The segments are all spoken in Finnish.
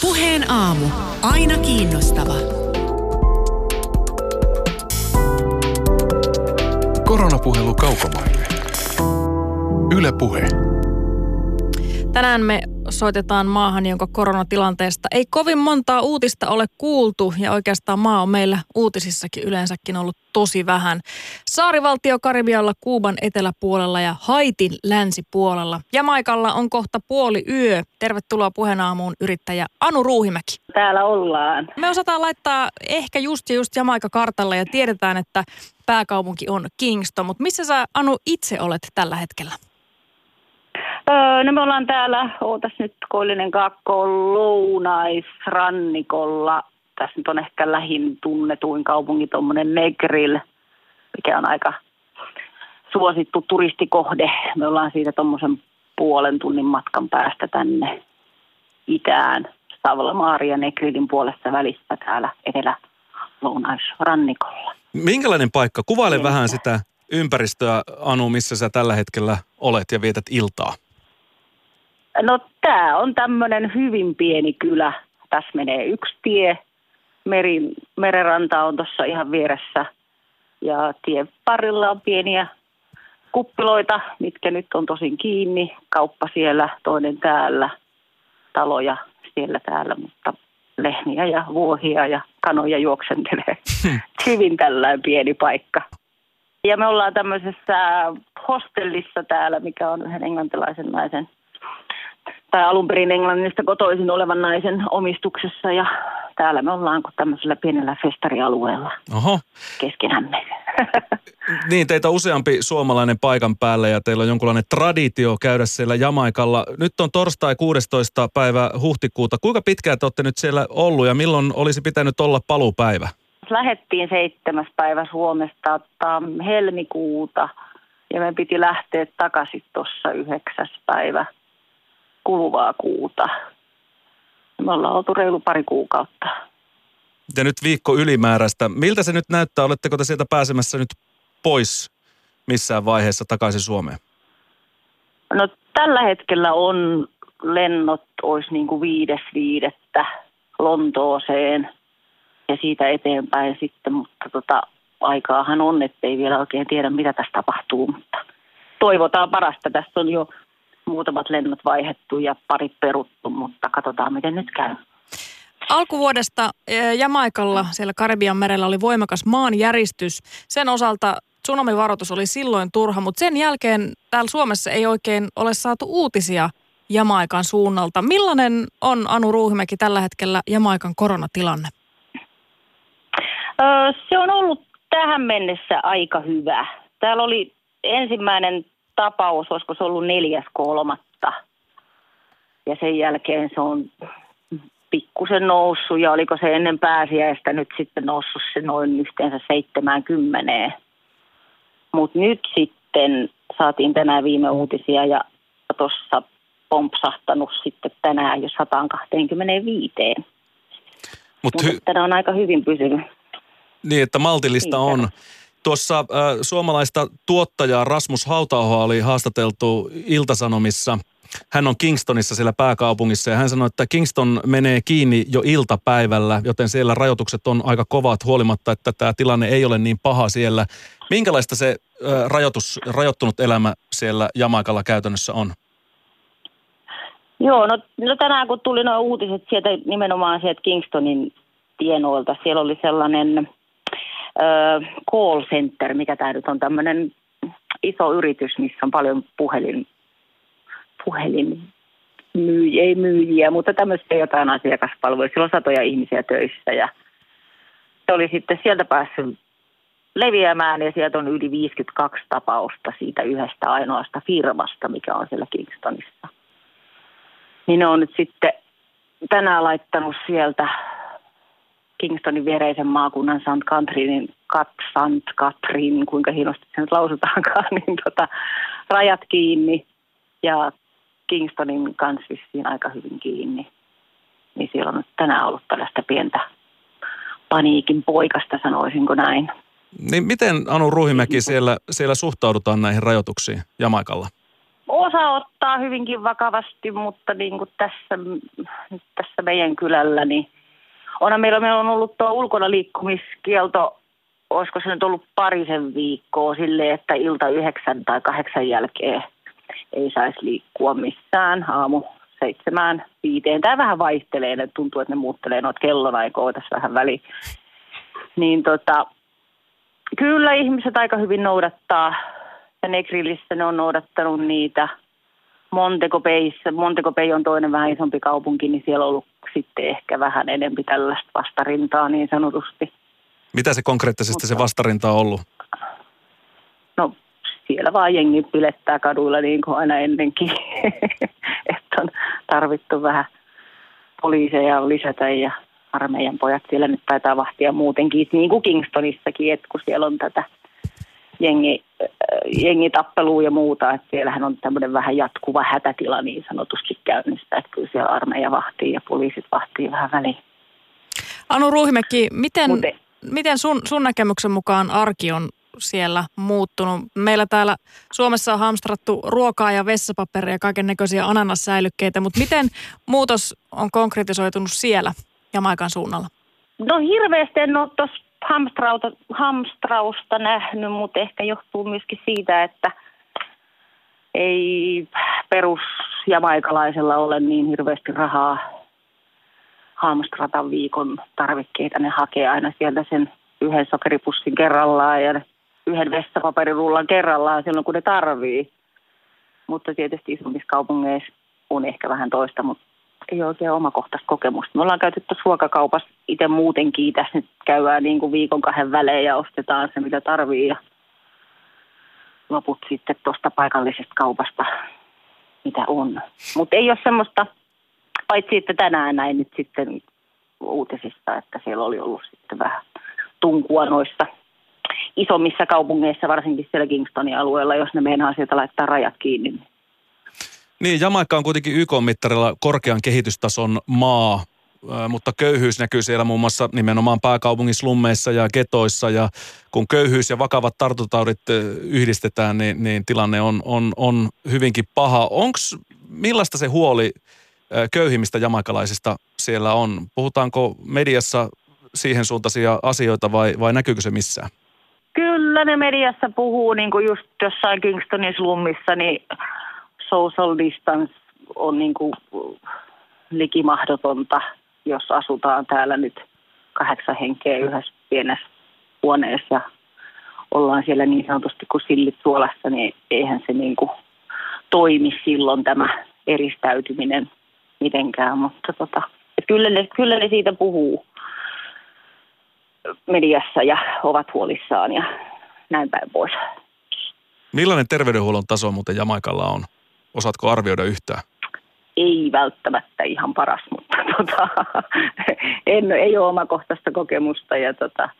Puheen aamu. Aina kiinnostava. Koronapuhelu kaukomaille. Yle Puhe. Tänään me soitetaan maahan, jonka koronatilanteesta ei kovin montaa uutista ole kuultu ja oikeastaan maa on meillä uutisissakin yleensäkin ollut tosi vähän. Saarivaltio Karibialla Kuuban eteläpuolella ja Haitin länsipuolella. Jamaikalla on kohta puoli yö. Tervetuloa puheenaamuun yrittäjä Anu Ruuhimäki. Täällä ollaan. Me osataan laittaa ehkä just ja just Jamaika kartalle ja tiedetään, että pääkaupunki on Kingston, mutta missä sä Anu itse olet tällä hetkellä? Öö, no me ollaan täällä, ootas nyt Koillinen kakko lounaisrannikolla. Tässä nyt on ehkä lähin tunnetuin kaupunki, tuommoinen Negril, mikä on aika suosittu turistikohde. Me ollaan siitä tuommoisen puolen tunnin matkan päästä tänne itään. Savlamaaria Negrilin puolessa välissä täällä etelä-lounaisrannikolla. Minkälainen paikka? Kuvaile vähän sitä ympäristöä, Anu, missä sä tällä hetkellä olet ja vietät iltaa. No tämä on tämmöinen hyvin pieni kylä. Tässä menee yksi tie. Meri, merenranta on tuossa ihan vieressä. Ja tien parilla on pieniä kuppiloita, mitkä nyt on tosin kiinni. Kauppa siellä, toinen täällä. Taloja siellä täällä, mutta lehmiä ja vuohia ja kanoja juoksentelee. hyvin tällainen pieni paikka. Ja me ollaan tämmöisessä hostellissa täällä, mikä on yhden englantilaisen naisen tai alun perin Englannista kotoisin olevan naisen omistuksessa ja täällä me ollaan kuin tämmöisellä pienellä festarialueella Oho. keskenämme. Niin, teitä useampi suomalainen paikan päällä ja teillä on jonkunlainen traditio käydä siellä Jamaikalla. Nyt on torstai 16. päivä huhtikuuta. Kuinka pitkään te olette nyt siellä ollut ja milloin olisi pitänyt olla paluupäivä? Lähettiin seitsemäs päivä Suomesta helmikuuta ja me piti lähteä takaisin tuossa yhdeksäs päivä kuluvaa kuuta. Me ollaan oltu reilu pari kuukautta. Ja nyt viikko ylimääräistä. Miltä se nyt näyttää? Oletteko te sieltä pääsemässä nyt pois missään vaiheessa takaisin Suomeen? No tällä hetkellä on lennot, olisi niin kuin viides viidettä Lontooseen ja siitä eteenpäin sitten, mutta tota, aikaahan on, ettei vielä oikein tiedä mitä tässä tapahtuu, mutta toivotaan parasta. Tässä on jo muutamat lennot vaihettu ja pari peruttu, mutta katsotaan miten nyt käy. Alkuvuodesta eh, Jamaikalla siellä Karibian merellä oli voimakas maanjäristys. Sen osalta tsunamivaroitus oli silloin turha, mutta sen jälkeen täällä Suomessa ei oikein ole saatu uutisia Jamaikan suunnalta. Millainen on Anu Ruuhimäki tällä hetkellä Jamaikan koronatilanne? Öö, se on ollut tähän mennessä aika hyvä. Täällä oli ensimmäinen tapaus, olisiko se ollut neljäs kolmatta. Ja sen jälkeen se on pikkusen noussut ja oliko se ennen pääsiäistä nyt sitten noussut se noin yhteensä 70. Mutta nyt sitten saatiin tänään viime uutisia ja tuossa pompsahtanut sitten tänään jo 125. Mutta hy- tänään on aika hyvin pysynyt. Niin, että maltillista Niin, on. Tuossa äh, suomalaista tuottajaa Rasmus Hautahoa oli haastateltu Iltasanomissa. Hän on Kingstonissa siellä pääkaupungissa ja hän sanoi, että Kingston menee kiinni jo iltapäivällä, joten siellä rajoitukset on aika kovat huolimatta, että tämä tilanne ei ole niin paha siellä. Minkälaista se äh, rajoitus, rajoittunut elämä siellä Jamaikalla käytännössä on? Joo, no, no tänään kun tuli nuo uutiset sieltä nimenomaan sieltä Kingstonin tienoilta, siellä oli sellainen call center, mikä tämä nyt on tämmöinen iso yritys, missä on paljon puhelin, puhelin myyjiä, ei myyjiä, mutta tämmöistä jotain asiakaspalveluja. Siellä on satoja ihmisiä töissä ja se oli sitten sieltä päässyt leviämään ja sieltä on yli 52 tapausta siitä yhdestä ainoasta firmasta, mikä on siellä Kingstonissa. Niin on nyt sitten tänään laittanut sieltä Kingstonin viereisen maakunnan St. Catherinein, Kat, St. Catherine, kuinka hienosti se nyt lausutaankaan, niin tota, rajat kiinni ja Kingstonin kanssa vissiin aika hyvin kiinni. Niin siellä on tänään ollut tällaista pientä paniikin poikasta, sanoisinko näin. Niin miten Anu Ruhimäki siellä, siellä suhtaudutaan näihin rajoituksiin Jamaikalla? osa ottaa hyvinkin vakavasti, mutta niin kuin tässä, tässä meidän kylällä, niin onhan meillä, meillä on ollut tuo ulkona liikkumiskielto, olisiko se nyt ollut parisen viikkoa sille, että ilta yhdeksän tai kahdeksan jälkeen ei saisi liikkua missään aamu seitsemään, viiteen. Tämä vähän vaihtelee, ne tuntuu, että ne muuttelee noita kellonaikoja tässä vähän väliin. Niin tota, kyllä ihmiset aika hyvin noudattaa ja Negrillissä ne on noudattanut niitä. Montego Bayssä, Montego Bay on toinen vähän isompi kaupunki, niin siellä on ollut sitten ehkä vähän enemmän tällaista vastarintaa niin sanotusti. Mitä se konkreettisesti Mutta, se vastarinta on ollut? No siellä vaan jengi pilettää kaduilla niin kuin aina ennenkin. että on tarvittu vähän poliiseja lisätä ja armeijan pojat siellä nyt taitaa vahtia muutenkin, niin kuin Kingstonissakin, että kun siellä on tätä jengi, jengitappelua ja muuta, että siellähän on tämmöinen vähän jatkuva hätätila niin sanotusti käynnissä, että kyllä siellä armeija vahtii ja poliisit vahtii vähän väliin. Anu Ruuhimäki, miten, Mute. miten sun, sun näkemyksen mukaan arki on siellä muuttunut? Meillä täällä Suomessa on hamstrattu ruokaa ja vessapaperia ja kaiken näköisiä ananassäilykkeitä, mutta miten muutos on konkretisoitunut siellä Jamaikan suunnalla? No hirveästi en ole tuossa hamstrausta, hamstrausta nähnyt, mutta ehkä johtuu myöskin siitä, että ei perusjamaikalaisella ole niin hirveästi rahaa hamstrata viikon tarvikkeita. Ne hakee aina sieltä sen yhden sokeripussin kerrallaan ja yhden vessapaperirullan kerrallaan silloin, kun ne tarvii. Mutta tietysti isommissa kaupungeissa on ehkä vähän toista, mutta ei ole oikein omakohtaista kokemusta. Me ollaan käyty tuossa ruokakaupassa itse muutenkin. Tässä nyt käydään niin kuin viikon kahden välein ja ostetaan se, mitä tarvii. Ja loput sitten tuosta paikallisesta kaupasta, mitä on. Mutta ei ole semmoista, paitsi että tänään näin nyt sitten uutisista, että siellä oli ollut sitten vähän tunkua noissa isommissa kaupungeissa, varsinkin siellä Kingstonin alueella, jos ne meinaa sieltä laittaa rajat kiinni, niin Jamaikka on kuitenkin YK-mittarilla korkean kehitystason maa, mutta köyhyys näkyy siellä muun muassa nimenomaan pääkaupungin slummeissa ja ketoissa ja kun köyhyys ja vakavat tartutaudit yhdistetään, niin, niin tilanne on, on, on hyvinkin paha. Onks, millaista se huoli köyhimmistä jamaikalaisista siellä on? Puhutaanko mediassa siihen suuntaisia asioita vai, vai näkyykö se missään? Kyllä ne mediassa puhuu, niin kuin just jossain Kingstonin slummissa, niin social distance on niin kuin likimahdotonta, jos asutaan täällä nyt kahdeksan henkeä yhdessä pienessä huoneessa ja ollaan siellä niin sanotusti kuin sillit suolassa, niin eihän se niin kuin toimi silloin tämä eristäytyminen mitenkään, mutta tota, kyllä, ne, kyllä ne siitä puhuu mediassa ja ovat huolissaan ja näin päin pois. Millainen terveydenhuollon taso muuten Jamaikalla on? Osaatko arvioida yhtään? Ei välttämättä ihan paras, mutta tota, en, ei ole omakohtaista kokemusta. Ja tota,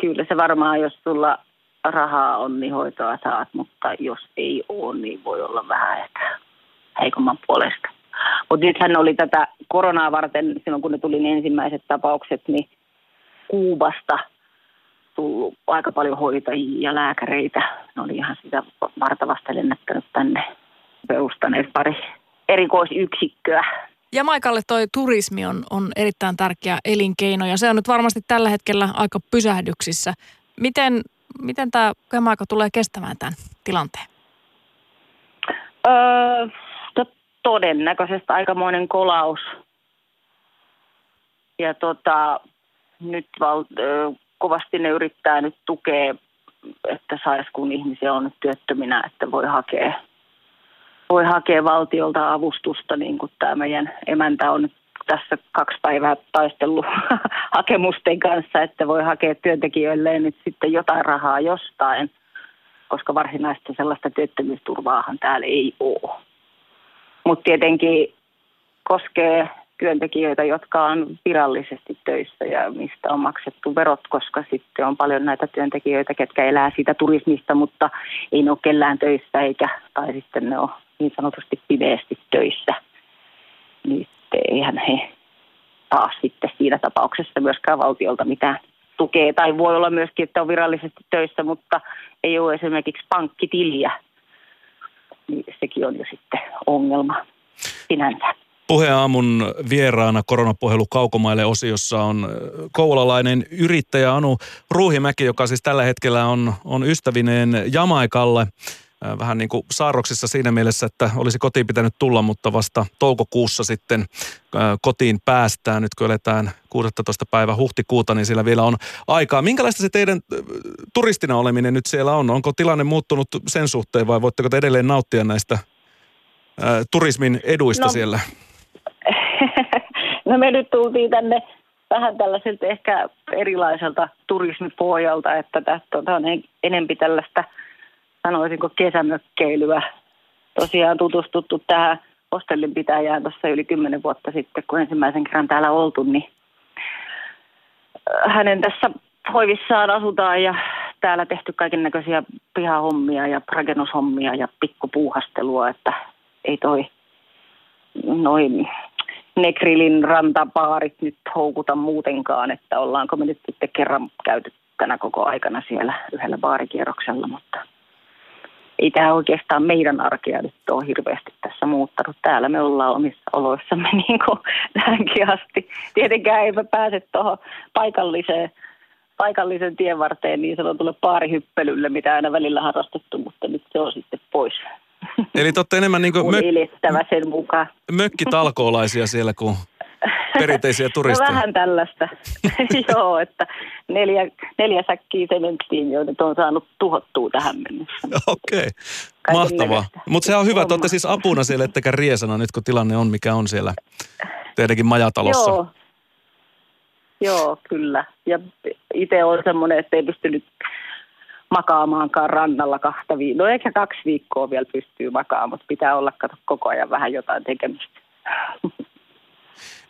kyllä se varmaan, jos sulla rahaa on, niin hoitoa saat, mutta jos ei ole, niin voi olla vähän ehkä heikomman puolesta. Mutta nythän oli tätä koronaa varten, silloin kun ne tuli ne ensimmäiset tapaukset, niin Kuubasta tullut aika paljon hoitajia ja lääkäreitä. Ne oli ihan sitä vartavasta lennättänyt tänne perustaneet pari erikoisyksikköä. Jamaikalle toi turismi on, on erittäin tärkeä elinkeino ja se on nyt varmasti tällä hetkellä aika pysähdyksissä. Miten, miten tämä Jamaika tulee kestämään tämän tilanteen? Öö, to, todennäköisesti aikamoinen kolaus. Ja tota, nyt val, ö, kovasti ne yrittää nyt tukea, että saisi kun ihmisiä on nyt työttöminä, että voi hakea voi hakea valtiolta avustusta, niin kuin tämä meidän emäntä on tässä kaksi päivää taistellut hakemusten kanssa, että voi hakea työntekijöille nyt sitten jotain rahaa jostain, koska varsinaista sellaista työttömyysturvaahan täällä ei ole. Mutta tietenkin koskee työntekijöitä, jotka on virallisesti töissä ja mistä on maksettu verot, koska sitten on paljon näitä työntekijöitä, ketkä elää siitä turismista, mutta ei ne ole kellään töissä eikä, tai sitten ne on niin sanotusti pimeästi töissä, niin eihän he taas sitten siinä tapauksessa myöskään valtiolta mitään tukea. Tai voi olla myöskin, että on virallisesti töissä, mutta ei ole esimerkiksi pankkitiliä. niin sekin on jo sitten ongelma sinänsä. Puheaamun vieraana koronapuhelu Kaukomaille osiossa on äh, kouvolalainen yrittäjä Anu Ruuhimäki, joka siis tällä hetkellä on, on ystävineen Jamaikalle vähän niin kuin saarroksissa siinä mielessä, että olisi kotiin pitänyt tulla, mutta vasta toukokuussa sitten kotiin päästään. Nyt kun eletään 16. päivä huhtikuuta, niin siellä vielä on aikaa. Minkälaista se teidän turistina oleminen nyt siellä on? Onko tilanne muuttunut sen suhteen vai voitteko te edelleen nauttia näistä turismin eduista no, siellä? no me nyt tultiin tänne vähän tällaiselta ehkä erilaiselta turismipohjalta, että tästä on enempi tällaista, sanoisinko kesämökkeilyä. Tosiaan tutustuttu tähän hostellin pitäjään tuossa yli kymmenen vuotta sitten, kun ensimmäisen kerran täällä oltu, niin äh, hänen tässä hoivissaan asutaan ja täällä tehty kaiken näköisiä pihahommia ja rakennushommia ja pikkupuuhastelua, että ei toi noin Nekrilin rantapaarit nyt houkuta muutenkaan, että ollaanko me nyt sitten kerran käyty tänä koko aikana siellä yhdellä baarikierroksella, mutta ei tämä oikeastaan meidän arkea nyt ole hirveästi tässä muuttanut. Täällä me ollaan omissa oloissamme niin kuin tähänkin asti. Tietenkään ei pääse tuohon paikalliseen, paikallisen tienvarteen niin sanotulle paarihyppelylle, mitä aina välillä harrastettu, mutta nyt se on sitten pois. Eli te enemmän niin kuin mök- sen mukaan. mökkitalkoolaisia siellä kuin perinteisiä turisteja. No vähän tällaista. Joo, että neljä, neljä säkkiä sementtiin jo nyt on saanut tuhottua tähän mennessä. Okei, okay. mahtavaa. Mutta se on hyvä, että olette siis apuna siellä, ettekä riesana nyt kun tilanne on mikä on siellä teidänkin majatalossa. Joo, Joo kyllä. Ja itse on semmoinen, että ei pystynyt makaamaankaan rannalla kahta viikkoa. No ehkä kaksi viikkoa vielä pystyy makaamaan, mutta pitää olla kato, koko ajan vähän jotain tekemistä.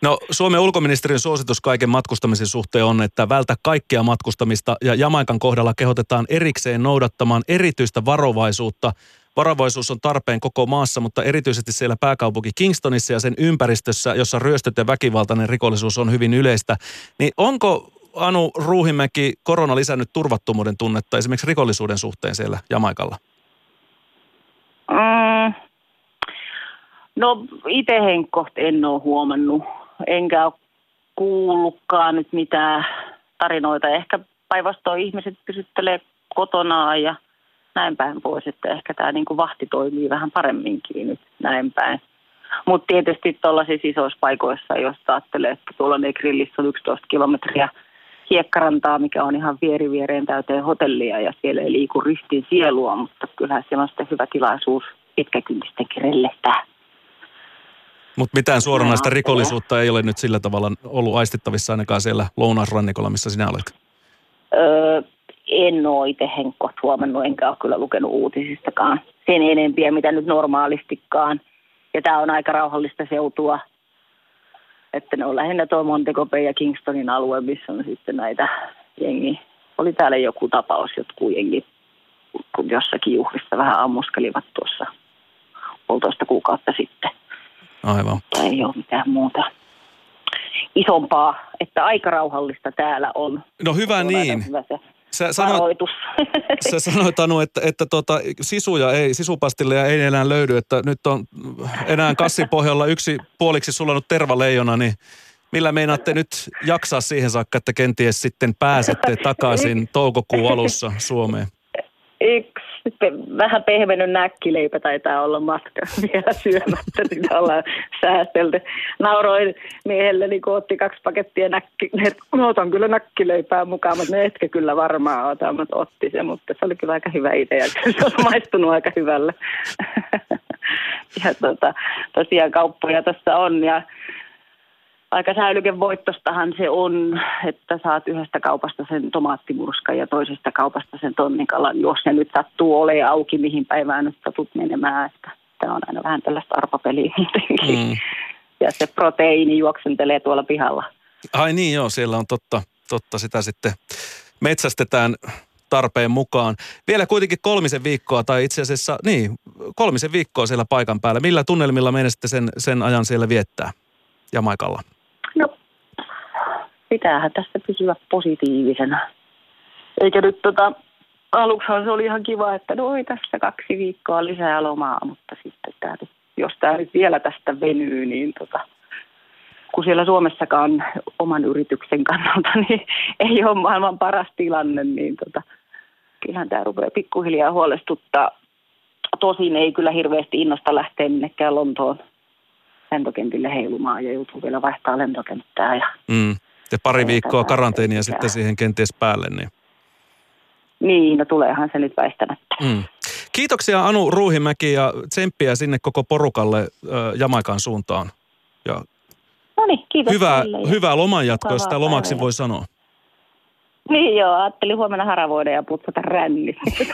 No Suomen ulkoministeriön suositus kaiken matkustamisen suhteen on, että vältä kaikkea matkustamista ja Jamaikan kohdalla kehotetaan erikseen noudattamaan erityistä varovaisuutta. Varovaisuus on tarpeen koko maassa, mutta erityisesti siellä pääkaupunki Kingstonissa ja sen ympäristössä, jossa ryöstöt ja väkivaltainen rikollisuus on hyvin yleistä. Niin onko Anu Ruuhimäki korona lisännyt turvattomuuden tunnetta esimerkiksi rikollisuuden suhteen siellä Jamaikalla? Mm. No itse en ole huomannut, enkä ole kuullutkaan nyt mitään tarinoita. Ehkä päinvastoin ihmiset pysyttelee kotonaan ja näin päin pois, että ehkä tämä niin kuin vahti toimii vähän paremminkin nyt näin päin. Mutta tietysti tuollaisissa isoissa paikoissa, jos ajattelee, että tuolla ne grillissä on 11 kilometriä – hiekkarantaa, mikä on ihan vieri viereen täyteen hotellia ja siellä ei liiku ristin sielua, mutta kyllähän siellä on sitten hyvä tilaisuus pitkäkyntistenkin rellehtää. Mutta mitään suoranaista rikollisuutta ei ole nyt sillä tavalla ollut aistittavissa ainakaan siellä lounaisrannikolla, missä sinä olet? Öö, en ole itse henkkoht huomannut, enkä ole kyllä lukenut uutisistakaan sen enempiä, mitä nyt normaalistikaan. Ja tämä on aika rauhallista seutua että ne on lähinnä tuo Montego Bay ja Kingstonin alue, missä on sitten näitä jengi. Oli täällä joku tapaus, jotkut jengi kun jossakin juhlissa vähän ammuskelivat tuossa puolitoista kuukautta sitten. Aivan. Ei ole mitään muuta isompaa, että aika rauhallista täällä on. No hyvä niin. Hyvä se Sä sanoit, sä sanoit Anu, että, että tota, sisuja ei, sisupastilleja ei enää löydy, että nyt on enää kassipohjalla yksi puoliksi sulanut tervaleijona, niin millä meinaatte nyt jaksaa siihen saakka, että kenties sitten pääsette takaisin toukokuun alussa Suomeen? Yksi vähän pehmennyt näkkileipä taitaa olla matka vielä syömättä, sitä ollaan säästelty. Nauroin miehelle, kun otti kaksi pakettia näkki, että otan kyllä näkkileipää mukaan, mutta ne etkä kyllä varmaan ota, mutta otti se, mutta se oli kyllä aika hyvä idea, se on maistunut aika hyvällä. ja tota, tosiaan kauppoja tässä on ja aika säilykevoittostahan se on, että saat yhdestä kaupasta sen tomaattimurskan ja toisesta kaupasta sen tonnikalan, jos se nyt sattuu olemaan auki, mihin päivään nyt satut menemään. Että tämä on aina vähän tällaista arpapeliä Mm. Ja se proteiini juoksentelee tuolla pihalla. Ai niin joo, siellä on totta, totta sitä sitten metsästetään tarpeen mukaan. Vielä kuitenkin kolmisen viikkoa, tai itse asiassa, niin, kolmisen viikkoa siellä paikan päällä. Millä tunnelmilla meidän sitten sen, sen ajan siellä viettää Jamaikalla? Pitäähän tässä pysyä positiivisena. Eikä nyt tota, aluksihan se oli ihan kiva, että no oi tässä kaksi viikkoa lisää lomaa, mutta sitten tämä, jos tämä nyt vielä tästä venyy, niin tota, kun siellä Suomessakaan oman yrityksen kannalta niin ei ole maailman paras tilanne, niin tota, kyllähän tämä rupeaa pikkuhiljaa huolestuttaa. Tosin ei kyllä hirveästi innosta lähteä minnekään Lontoon lentokentille heilumaan ja joutuu vielä vaihtaa lentokenttää. Ja Mm. Ja pari viikkoa karanteenia sitten siihen kenties päälle. Niin. Niin, no tuleehan se nyt väistämättä. Mm. Kiitoksia Anu Ruuhimäki ja tsemppiä sinne koko porukalle ö, Jamaikan suuntaan. Ja No niin, kiitos hyvää, hyvää lomanjatkoa, jos sitä lomaksi voi sanoa. Niin joo, ajattelin huomenna haravoida ja putsata rännissä.